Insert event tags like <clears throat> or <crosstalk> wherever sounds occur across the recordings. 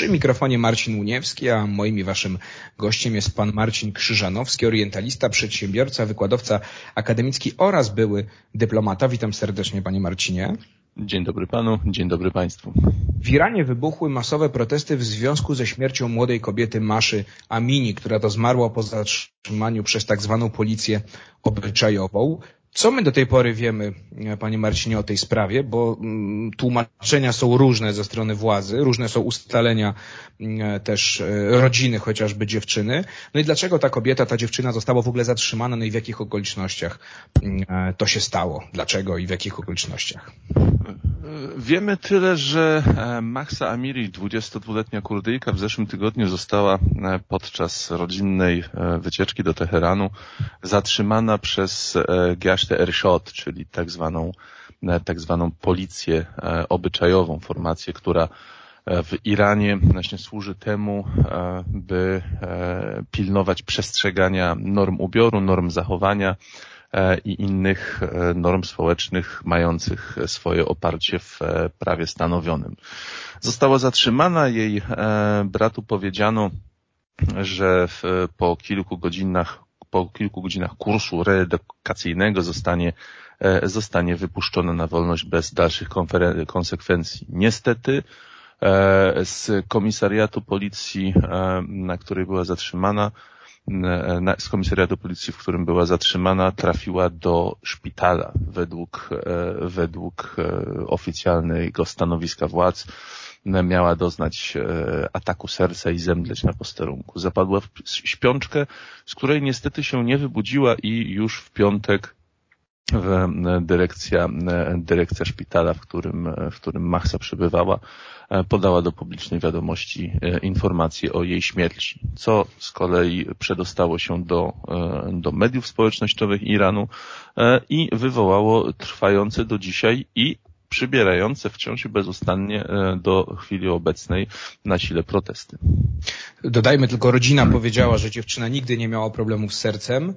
Przy mikrofonie Marcin Uniewski, a moim i waszym gościem jest pan Marcin Krzyżanowski, orientalista, przedsiębiorca, wykładowca akademicki oraz były dyplomata. Witam serdecznie panie Marcinie. Dzień dobry panu, dzień dobry państwu. W Iranie wybuchły masowe protesty w związku ze śmiercią młodej kobiety Maszy Amini, która to zmarła po zatrzymaniu przez tak zwaną policję obyczajową. Co my do tej pory wiemy, panie Marcinie, o tej sprawie? Bo mm, tłumaczenia są różne ze strony władzy, różne są ustalenia mm, też e, rodziny, chociażby dziewczyny. No i dlaczego ta kobieta, ta dziewczyna została w ogóle zatrzymana, no i w jakich okolicznościach mm, e, to się stało? Dlaczego i w jakich okolicznościach? Wiemy tyle, że e, Mahsa Amiri, 22-letnia Kurdyjka, w zeszłym tygodniu została podczas rodzinnej wycieczki do Teheranu zatrzymana przez Giasz resztę Ershot, czyli tak zwaną, e, tak zwaną policję e, obyczajową, formację, która e, w Iranie właśnie służy temu, by pilnować przestrzegania norm ubioru, norm zachowania i innych norm społecznych mających swoje oparcie w prawie stanowionym. Została zatrzymana, jej bratu powiedziano, że po kilku godzinach po kilku godzinach kursu reedukacyjnego zostanie, e, zostanie wypuszczona na wolność bez dalszych konsekwencji. Niestety e, z komisariatu policji, e, na której była zatrzymana, z komisariatu policji, w którym była zatrzymana, trafiła do szpitala według, według oficjalnego stanowiska władz miała doznać e, ataku serca i zemdleć na posterunku. Zapadła w śpiączkę, z której niestety się nie wybudziła i już w piątek dyrekcja, dyrekcja szpitala, w którym, w którym Machsa przebywała, podała do publicznej wiadomości e, informacje o jej śmierci, co z kolei przedostało się do, e, do mediów społecznościowych Iranu i wywołało trwające do dzisiaj i przybierające wciąż i bezustannie e, do chwili obecnej na sile protesty. Dodajmy tylko, rodzina powiedziała, że dziewczyna nigdy nie miała problemów z sercem.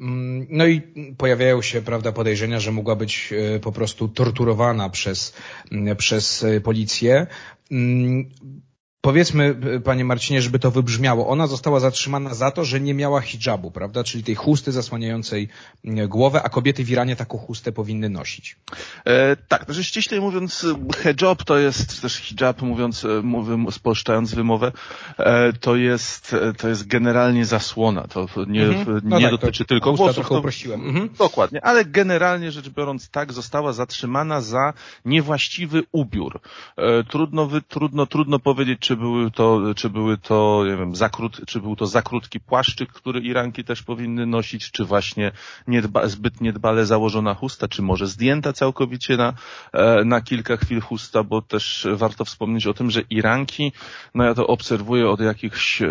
Mm, no i pojawiają się, prawda, podejrzenia, że mogła być e, po prostu torturowana przez, przez e, policję. Powiedzmy, panie Marcinie, żeby to wybrzmiało. Ona została zatrzymana za to, że nie miała hijabu, prawda? Czyli tej chusty zasłaniającej głowę, a kobiety w Iranie taką chustę powinny nosić. E, tak, znaczy ściślej mówiąc, hijab to jest, też hijab mówiąc, e, mówię, spolszczając wymowę, e, to jest, e, to jest generalnie zasłona. To nie, mhm. no nie tak, dotyczy tylko włosów. To, uprościłem. Mhm. Dokładnie, ale generalnie rzecz biorąc tak, została zatrzymana za niewłaściwy ubiór. E, trudno, wy, trudno, trudno powiedzieć, czy były to, czy były to, nie wiem, zakrót, czy był to za krótki płaszczyk, który Iranki też powinny nosić, czy właśnie niedba, zbyt niedbale założona chusta, czy może zdjęta całkowicie na, e, na kilka chwil chusta, bo też warto wspomnieć o tym, że Iranki, no ja to obserwuję od jakichś e,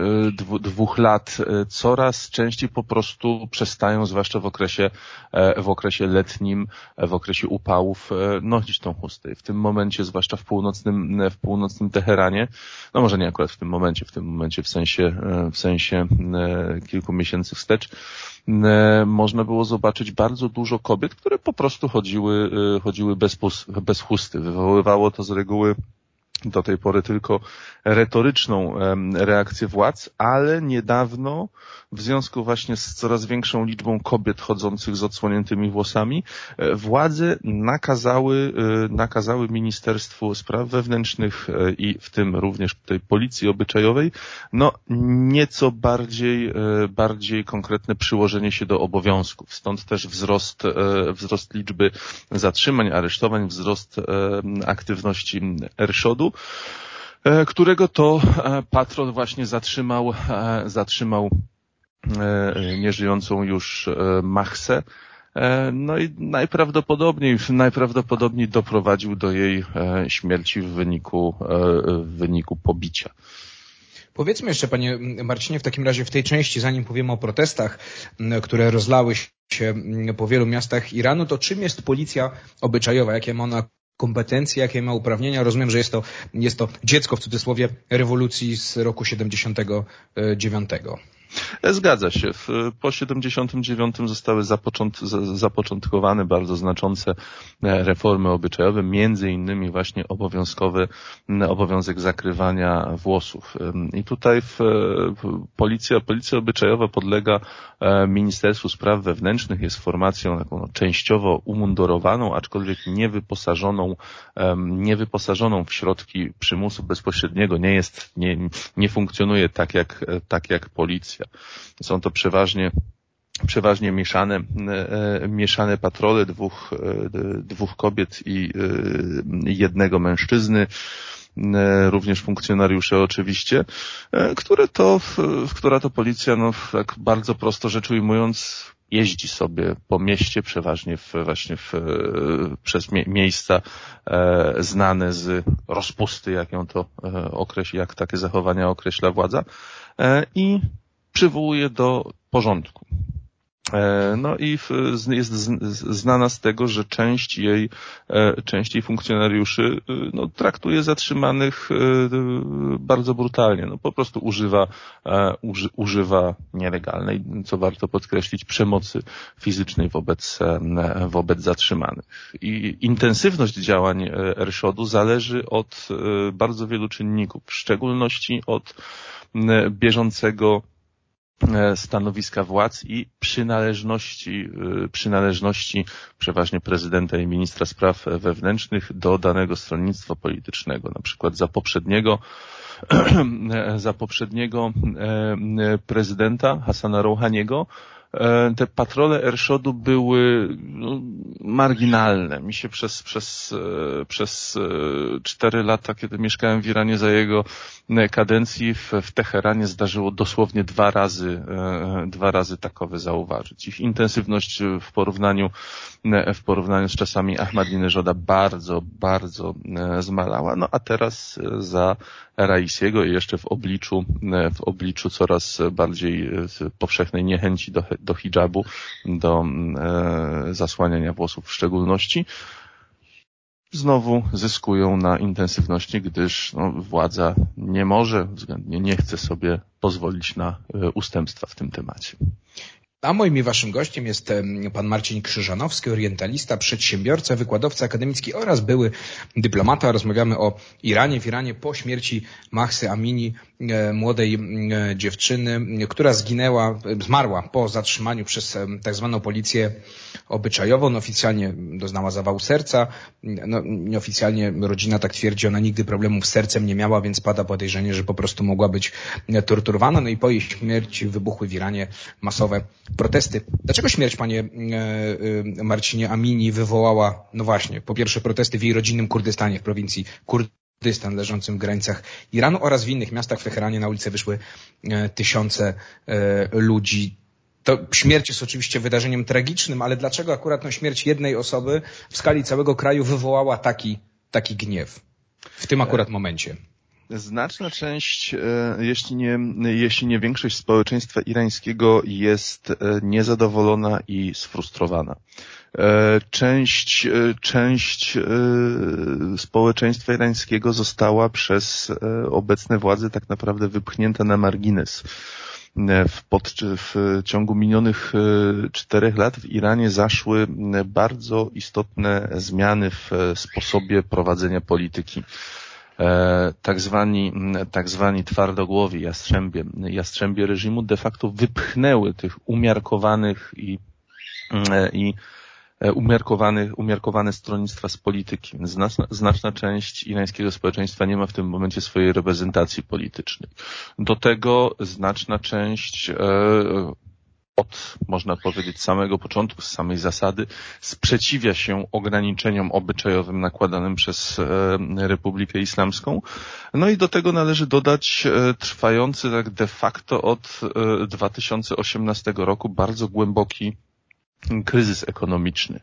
dwóch lat, e, coraz częściej po prostu przestają, zwłaszcza w okresie, w okresie letnim, w okresie upałów, nosić tą chustę. W tym momencie, zwłaszcza w północnym, w północnym Teheranie, no może nie akurat w tym momencie, w tym momencie w sensie, e, w sensie e, kilku miesięcy wstecz, e, można było zobaczyć bardzo dużo kobiet, które po prostu chodziły, chodziły bez, bez chusty. Wywoływało to z reguły do tej pory tylko retoryczną reakcję władz, ale niedawno w związku właśnie z coraz większą liczbą kobiet chodzących z odsłoniętymi włosami, e, władze nakazały, e, nakazały Ministerstwu Spraw Wewnętrznych e, i w tym również tej policji obyczajowej, no nieco bardziej, bardziej konkretne przyłożenie się do obowiązków. Stąd też wzrost, wzrost liczby zatrzymań, aresztowań, wzrost aktywności RSZOD-u którego to patron właśnie zatrzymał, zatrzymał E, nieżyjącą już e, Machsę. E, no i najprawdopodobniej, najprawdopodobniej doprowadził do jej śmierci w wyniku, w wyniku pobicia. Powiedzmy jeszcze, panie Marcinie, w takim razie w tej części, zanim powiemy o protestach, które rozlały się po wielu miastach Iranu, to czym jest policja obyczajowa? Jakie ma ona kompetencje, jakie ma uprawnienia? Rozumiem, że jest to, jest to dziecko w cudzysłowie rewolucji z roku 79. Zgadza się. Po 79 zostały zapocząt, zapoczątkowane bardzo znaczące reformy obyczajowe, między innymi właśnie obowiązkowy obowiązek zakrywania włosów. I tutaj w, policja, policja obyczajowa podlega Ministerstwu Spraw Wewnętrznych, jest formacją taką częściowo umundurowaną, aczkolwiek niewyposażoną, niewyposażoną w środki przymusu bezpośredniego, nie jest, nie, nie funkcjonuje tak jak, tak jak policja. Są to przeważnie przeważnie mieszane, e, mieszane patrole dwóch, e, dwóch kobiet i e, jednego mężczyzny, również funkcjonariusze oczywiście, które to, która to policja, no tak bardzo prosto rzecz ujmując, jeździ sobie po mieście, przeważnie w, właśnie w, przez mie miejsca e, znane z rozpusty, jak ją to e, określi, jak takie zachowania określa władza e, i przywołuje do porządku. E, no i jest znana z tego, że część jej, e, część jej funkcjonariuszy e, no, traktuje zatrzymanych bardzo brutalnie. No, po prostu używa, uży, używa nielegalnej, co warto podkreślić, przemocy fizycznej wobec, wobec zatrzymanych. I intensywność działań RSZOD-u zależy od bardzo wielu czynników, w szczególności od bieżącego stanowiska władz i przynależności, e, przynależności przeważnie prezydenta i ministra spraw wewnętrznych do danego stronnictwa politycznego. Na przykład za poprzedniego <clears throat> za poprzedniego e, prezydenta Hasana Rouhaniego E, te patrole Erszodu były no, marginalne. Mi się przez, przez, e, przez e, cztery lata, kiedy mieszkałem w Iranie za jego kadencji w, w Teheranie zdarzyło dosłownie dwa razy, dwa razy takowe zauważyć. Ich intensywność w porównaniu, w porównaniu z czasami Ahmadineżoda bardzo, bardzo zmalała. No a teraz za Raisiego i jeszcze w obliczu, w obliczu coraz bardziej powszechnej niechęci do, do hijabu, do e, zasłaniania włosów w szczególności, znowu zyskują na intensywności, gdyż no, władza nie może, względnie nie chce sobie pozwolić na e, ustępstwa w tym temacie. A moim i waszym gościem jest pan Marcin Krzyżanowski, orientalista, przedsiębiorca, wykładowca akademicki oraz były dyplomata. Rozmawiamy o Iranie. W Iranie po śmierci Mahsy Amini, e, młodej e, dziewczyny, która zginęła, zmarła po zatrzymaniu przez tak zwaną policję obyczajową. No, oficjalnie doznała zawału serca. No, nieoficjalnie rodzina tak twierdzi, ona nigdy problemów z sercem nie miała, więc pada podejrzenie, że po prostu mogła być torturowana. No i po jej śmierci wybuchły w Iranie masowe protesty. Dlaczego śmierć, panie e, e, Marcinie Amini, wywołała, no właśnie, po pierwsze protesty w jej rodzinnym Kurdystanie, w prowincji Kurdystan leżącym w granicach Iranu oraz w innych miastach w Teheranie na ulicę wyszły e, tysiące ludzi. To śmierć jest oczywiście wydarzeniem tragicznym, ale dlaczego akurat no, śmierć jednej osoby w skali całego kraju wywołała taki, taki gniew w tym akurat momencie? Znaczna część, e, jeśli nie, jeśli nie większość społeczeństwa irańskiego jest e, niezadowolona i sfrustrowana. E, część, część społeczeństwa irańskiego została przez obecne władze tak naprawdę wypchnięta na margines. W, pod, w ciągu minionych czterech lat w Iranie zaszły bardzo istotne zmiany w sposobie prowadzenia polityki. E, tak zwani, tak zwani twardogłowi jastrzębie, jastrzębie reżimu de facto wypchnęły tych umiarkowanych i, e, i e, umiarkowane, umiarkowane stronnictwa z polityki. Znaczna, znaczna część irańskiego społeczeństwa nie ma w tym momencie swojej reprezentacji politycznej. Do tego znaczna część od, można powiedzieć, samego początku, z samej zasady, sprzeciwia się ograniczeniom obyczajowym nakładanym przez e, Republikę Islamską. No i do tego należy dodać e, trwający tak de facto od 2018 e, roku bardzo głęboki kryzys ekonomiczny.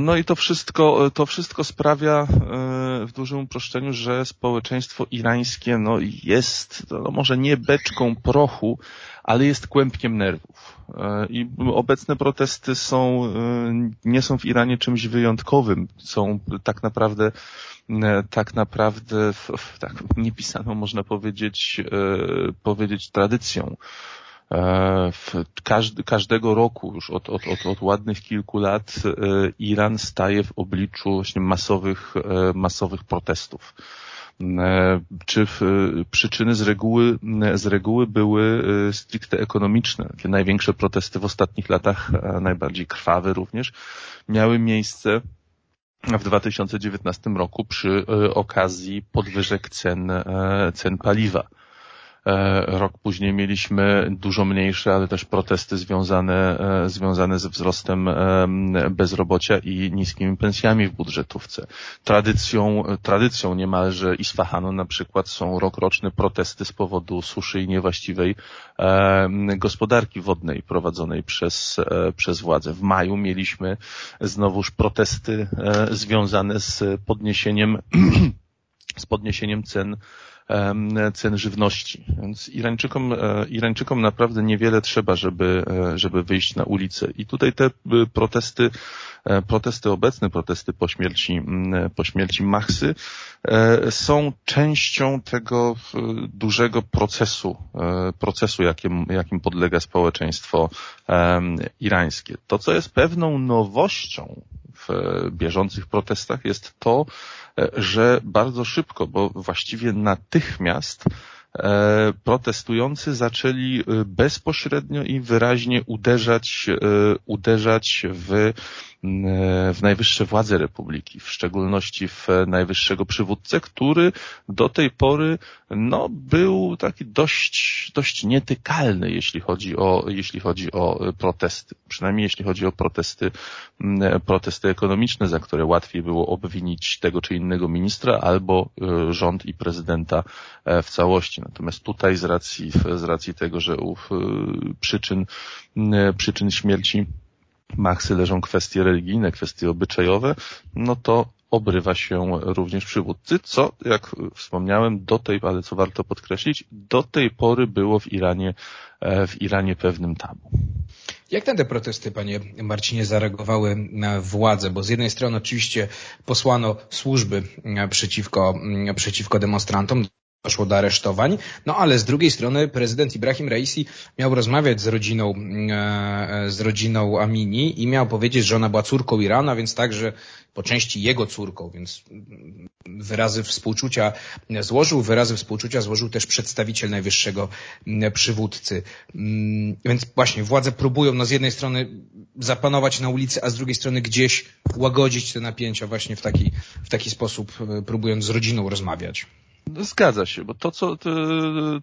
No i to wszystko, to wszystko sprawia w dużym uproszczeniu, że społeczeństwo irańskie no jest, no może nie beczką prochu, ale jest kłębkiem nerwów. E, I obecne protesty są, nie są w Iranie czymś wyjątkowym. Są tak naprawdę, tak naprawdę, tak niepisaną można powiedzieć, powiedzieć tradycją. E, każdego roku już od, od, od, od ładnych kilku lat e, Iran staje w obliczu właśnie masowych, e, masowych protestów. Czy przyczyny z reguły, z reguły były stricte ekonomiczne. Takie największe protesty w ostatnich latach, najbardziej krwawe również, miały miejsce w 2019 roku przy okazji podwyżek cen, cen paliwa. E, rok później mieliśmy dużo mniejsze, ale też protesty związane, e, związane ze wzrostem e, bezrobocia i niskimi pensjami w budżetówce. Tradycją, tradycją niemalże Isfahanu na przykład są rokroczne protesty z powodu suszy i niewłaściwej gospodarki wodnej prowadzonej przez, przez władze. W maju mieliśmy znowuż protesty związane z podniesieniem <clears throat> z podniesieniem cen cen żywności. Więc Irańczykom, e, Irańczykom naprawdę niewiele trzeba, żeby, e, żeby wyjść na ulicę. I tutaj te protesty, e, protesty obecne, protesty po śmierci, po śmierci Machsy są częścią tego dużego procesu, procesu jakim, jakim podlega społeczeństwo irańskie. To, co jest pewną nowością w bieżących protestach jest to, że bardzo szybko, bo właściwie natychmiast e, protestujący zaczęli e, bezpośrednio i wyraźnie uderzać, e, uderzać w E, w najwyższe władze republiki, w szczególności w najwyższego przywódcę, który do tej pory no, był taki dość, dość nietykalny, jeśli chodzi o, jeśli chodzi o protesty. Przynajmniej jeśli chodzi o protesty, protesty ekonomiczne, za które łatwiej było obwinić tego czy innego ministra albo e, rząd i prezydenta e, w całości. Natomiast tutaj z racji, z racji tego, że ów przyczyn, przyczyn śmierci Machsy leżą kwestie religijne, kwestie obyczajowe, no to obrywa się również przywódcy, co, jak wspomniałem, do tej, ale co warto podkreślić, do tej pory było w Iranie, e, w Iranie pewnym tabu. Jak na te protesty, panie Marcinie, zareagowały na władze? Bo z jednej strony oczywiście posłano służby e, przeciwko, przeciwko demonstrantom, doszło do aresztowań. No ale z drugiej strony prezydent Ibrahim Raisi miał rozmawiać z rodziną, e, z rodziną Amini i miał powiedzieć, że ona była córką Irana, więc także po części jego córką, więc wyrazy współczucia złożył, wyrazy współczucia złożył też przedstawiciel najwyższego przywódcy. Mm, więc właśnie władze próbują no z jednej strony zapanować na ulicy, a z drugiej strony gdzieś łagodzić te napięcia właśnie w taki, w taki sposób, e, próbując z rodziną rozmawiać. Zgadza się, bo to co,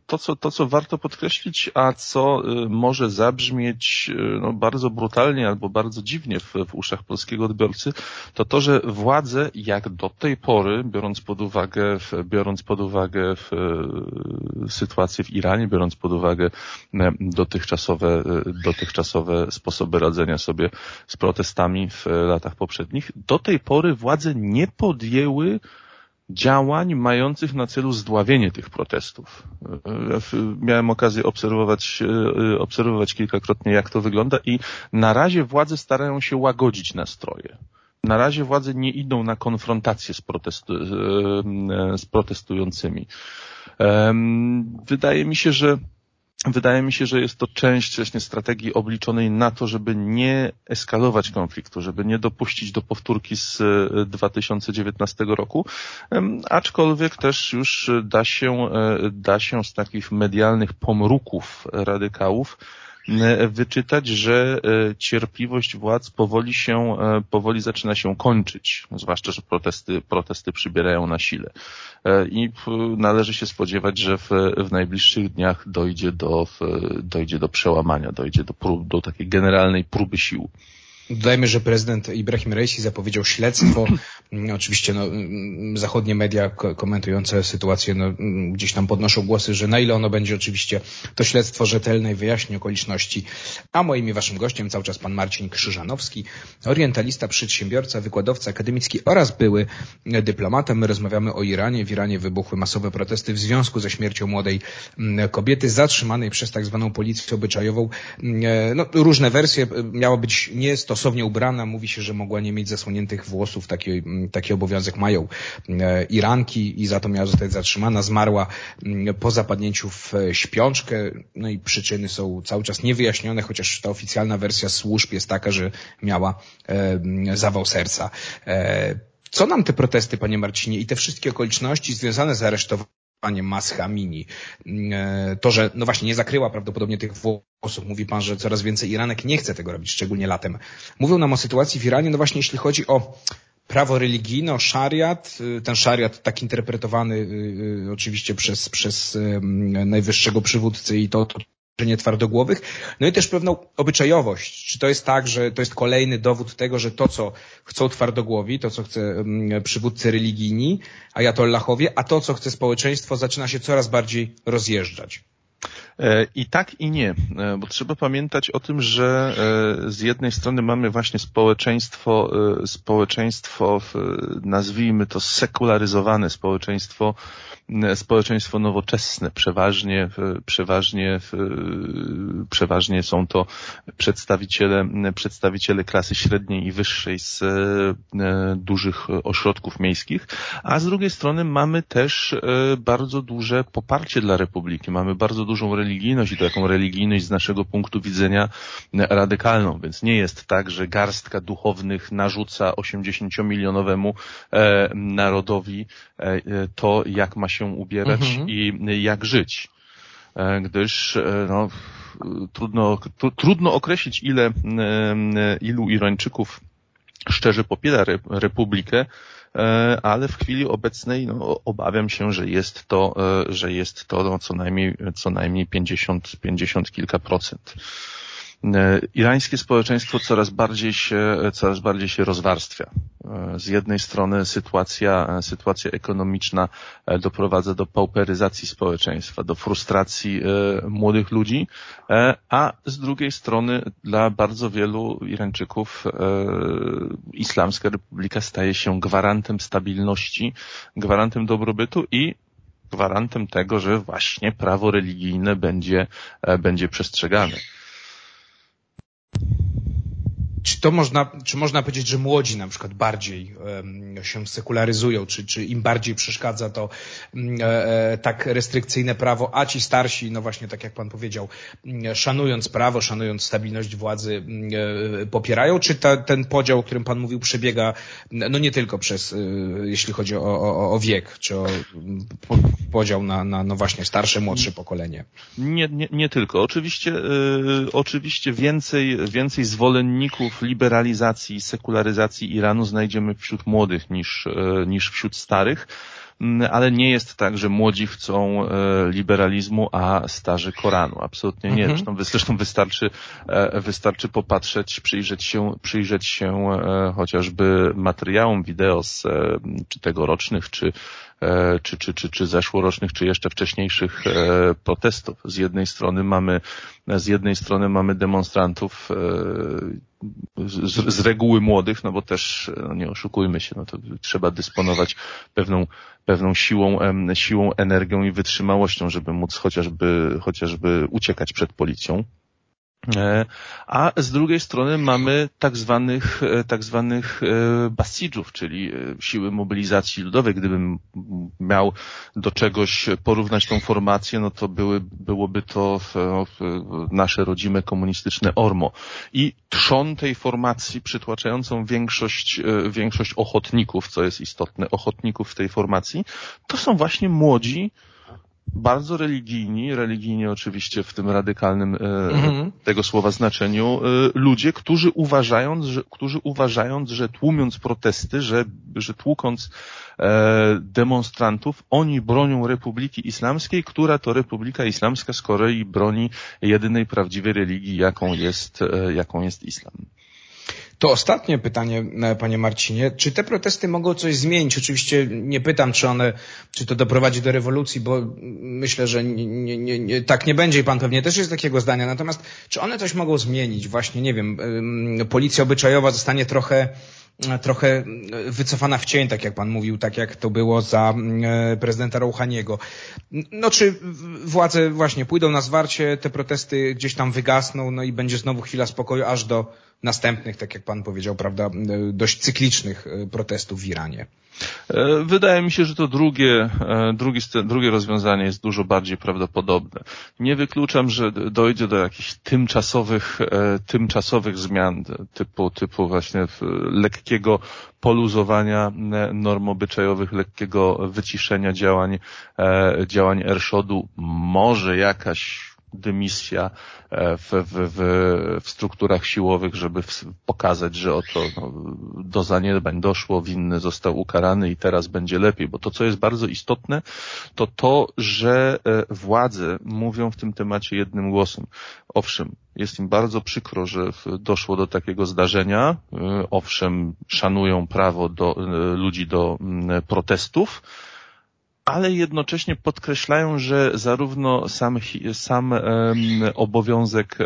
to, co, to, co warto podkreślić, a co y, może zabrzmieć y, no, bardzo brutalnie albo bardzo dziwnie w, w uszach polskiego odbiorcy, to to, że władze jak do tej pory, biorąc pod uwagę, biorąc pod uwagę y, sytuację w Iranie, biorąc pod uwagę dotychczasowe, dotychczasowe sposoby radzenia sobie z protestami w latach poprzednich, do tej pory władze nie podjęły działań mających na celu zdławienie tych protestów. Miałem okazję obserwować, e, obserwować kilkakrotnie, jak to wygląda i na razie władze starają się łagodzić nastroje. Na razie władze nie idą na konfrontację z, protestu, e, z protestującymi. Wydaje mi się, że Wydaje mi się, że jest to część właśnie strategii obliczonej na to, żeby nie eskalować konfliktu, żeby nie dopuścić do powtórki z 2019 e, roku, aczkolwiek też już da się, e, da się z takich medialnych pomruków radykałów wyczytać, że e, cierpliwość władz powoli się, e, powoli zaczyna się kończyć, zwłaszcza, że protesty, protesty przybierają na sile. I należy się spodziewać, że w, w najbliższych dniach dojdzie do, dojdzie do przełamania, dojdzie do, prób, do takiej generalnej próby sił. Dodajmy, że prezydent Ibrahim Raisi zapowiedział śledztwo oczywiście no, mm, zachodnie media komentujące sytuację no, mm, gdzieś tam podnoszą głosy, że na ile ono będzie oczywiście to śledztwo rzetelne i wyjaśni okoliczności. A moim i waszym gościem cały czas pan Marcin Krzyżanowski, orientalista, przedsiębiorca, wykładowca akademicki oraz były dyplomatem. My rozmawiamy o Iranie. W Iranie wybuchły masowe protesty w związku ze śmiercią młodej kobiety zatrzymanej przez tak zwaną policję obyczajową. E, no, różne wersje. Miała być niestosownie ubrana. Mówi się, że mogła nie mieć zasłoniętych włosów. Taki, taki obowiązek mają e, Iranki i za to miała zostać zatrzymana. Zmarła po zapadnięciu w śpiączkę. No i przyczyny są cały czas niewyjaśnione, chociaż ta oficjalna wersja służb jest taka, że miała e, zawał serca. Co nam te protesty, panie Marcinie, i te wszystkie okoliczności związane z aresztowaniem Mascha Mini, to, że no właśnie nie zakryła prawdopodobnie tych włosów. Mówi pan, że coraz więcej Iranek nie chce tego robić, szczególnie latem. Mówią nam o sytuacji w Iranie, no właśnie jeśli chodzi o prawo religijne, o szariat. Ten szariat tak interpretowany y, y, oczywiście przez, przez najwyższego przywódcy i to, to twardogłowych, no i też pewną obyczajowość. Czy to jest tak, że to jest kolejny dowód tego, że to, co chcą twardogłowi, to, co chce przywódcy religijni, ajatollahowie, a to, co chce społeczeństwo, zaczyna się coraz bardziej rozjeżdżać? E, I tak i nie, e, bo trzeba pamiętać o tym, że e, z jednej strony mamy właśnie społeczeństwo, społeczeństwo, nazwijmy to sekularyzowane społeczeństwo, społeczeństwo nowoczesne, przeważnie, przeważnie, przeważnie są to przedstawiciele, przedstawiciele klasy średniej i wyższej z dużych ośrodków miejskich, a z drugiej strony mamy też bardzo duże poparcie dla Republiki, mamy bardzo dużą religijność i taką religijność z naszego punktu widzenia radykalną, więc nie jest tak, że garstka duchownych narzuca 80-milionowemu e, narodowi e, to, jak ma się ubierać mhm. i jak żyć. E, gdyż no, trudno, tru, trudno określić, ile, ilu Irańczyków szczerze popiera republikę, E, ale w chwili obecnej no, obawiam się, że jest to, e, że jest to no, co najmniej, co najmniej 50, 50 kilka procent. E, irańskie społeczeństwo coraz bardziej się, coraz bardziej się rozwarstwia. E, z jednej strony sytuacja, sytuacja ekonomiczna e, doprowadza do pauperyzacji społeczeństwa, do frustracji młodych ludzi, a z drugiej strony dla bardzo wielu Irańczyków Islamska Republika staje się gwarantem stabilności, gwarantem dobrobytu i gwarantem tego, że właśnie prawo religijne będzie, będzie przestrzegane czy to można, czy można powiedzieć, że młodzi na przykład bardziej się sekularyzują, czy, czy im bardziej przeszkadza to um, e, tak restrykcyjne prawo, a ci starsi, no właśnie tak jak pan powiedział, um, szanując prawo, szanując stabilność władzy, e, popierają, czy ta, ten podział, o którym pan mówił, przebiega no nie tylko przez, e, jeśli chodzi o, o, o wiek, czy o po, podział na, na no właśnie starsze, młodsze pokolenie? Nie, nie, nie tylko. Oczywiście, e, oczywiście więcej, więcej zwolenników liberalizacji, sekularyzacji Iranu znajdziemy wśród młodych niż, e, niż wśród starych mm, ale nie jest tak, że młodzi chcą e, liberalizmu, a starzy Koranu. Absolutnie nie. Mhm. Zresztą, zresztą wystarczy, e, wystarczy popatrzeć, przyjrzeć się, przyjrzeć się chociażby materiałom wideo z czy tegorocznych, czy czy, czy, czy, czy zeszłorocznych, czy jeszcze wcześniejszych protestów. Z jednej strony mamy, z jednej strony mamy demonstrantów z, z reguły młodych, no bo też no nie oszukujmy się, no to trzeba dysponować pewną, pewną siłą, siłą, energią i wytrzymałością, żeby móc chociażby, chociażby uciekać przed policją. E, a z drugiej strony mamy tak zwanych, e, tak zwanych e, basidżów, czyli siły mobilizacji ludowej. Gdybym miał do czegoś porównać tą formację, no to były, byłoby to nasze rodzime komunistyczne ORMO. I trzon tej formacji, przytłaczającą większość, większość ochotników, co jest istotne, ochotników w tej formacji, to są właśnie młodzi, bardzo religijni, religijni oczywiście w tym radykalnym e, mhm. tego słowa znaczeniu, e, ludzie, którzy uważając, że, którzy uważając, że tłumiąc protesty, że, że tłukąc e, demonstrantów, oni bronią Republiki Islamskiej, która to Republika Islamska z Korei broni jedynej prawdziwej religii, jaką jest, jaką jest islam To ostatnie pytanie, e, panie Marcinie. Czy te protesty mogą coś zmienić? Oczywiście nie pytam, czy one, czy to doprowadzi do rewolucji, bo myślę, że nie, nie, nie, tak nie będzie i pan pewnie też jest takiego zdania. Natomiast czy one coś mogą zmienić? Właśnie, nie wiem, policja obyczajowa zostanie trochę trochę wycofana w cień, tak jak pan mówił, tak jak to było za e, prezydenta Rouhaniego. No czy władze właśnie pójdą na zwarcie, te protesty gdzieś tam wygasną, no i będzie znowu chwila spokoju aż do następnych, tak jak pan powiedział, prawda, dość cyklicznych e, protestów w Iranie. E, wydaje mi się, że to drugie, e, drugie, drugie rozwiązanie jest dużo bardziej prawdopodobne. Nie wykluczam, że dojdzie do jakichś tymczasowych, tymczasowych zmian typu, typu właśnie lekkiego poluzowania norm obyczajowych, lekkiego wyciszenia działań, działań Erszodu. Może jakaś dymisja e, w, w, w, w strukturach siłowych, żeby pokazać, że oto no, do zaniedbań doszło, winny został ukarany i teraz będzie lepiej. Bo to, co jest bardzo istotne, to to, że e, władze mówią w tym temacie jednym głosem. Owszem, jest im bardzo przykro, że doszło do takiego zdarzenia. E, owszem, szanują prawo do, ludzi do protestów, ale jednocześnie podkreślają, że zarówno sam, sam obowiązek,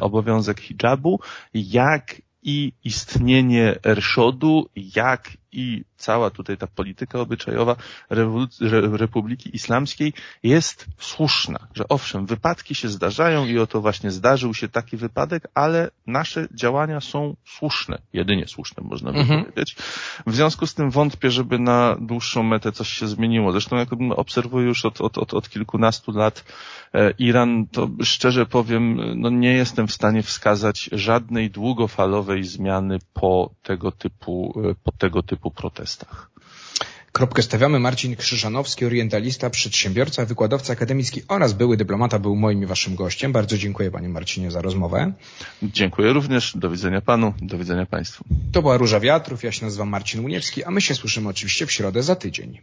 obowiązek hijabu, jak i istnienie Erszodu, jak i cała tutaj ta polityka obyczajowa Republiki Islamskiej jest słuszna, że owszem, wypadki się zdarzają i oto właśnie zdarzył się taki wypadek, ale nasze działania są słuszne, jedynie słuszne można by mhm. powiedzieć. W związku z tym wątpię, żeby na dłuższą metę coś się zmieniło. Zresztą jak obserwuję już od, od, od, od kilkunastu lat e, Iran, to szczerze powiem, no nie jestem w stanie wskazać żadnej długofalowej zmiany po tego typu, e, po tego typu protestach. Kropkę stawiamy. Marcin Krzyżanowski, orientalista, przedsiębiorca, wykładowca akademicki oraz były dyplomata, był moim i waszym gościem. Bardzo dziękuję panie Marcinie za rozmowę. Dziękuję również. Do widzenia panu, do widzenia państwu. To była Róża Wiatrów, ja się nazywam Marcin Uniewski, a my się słyszymy oczywiście w środę za tydzień.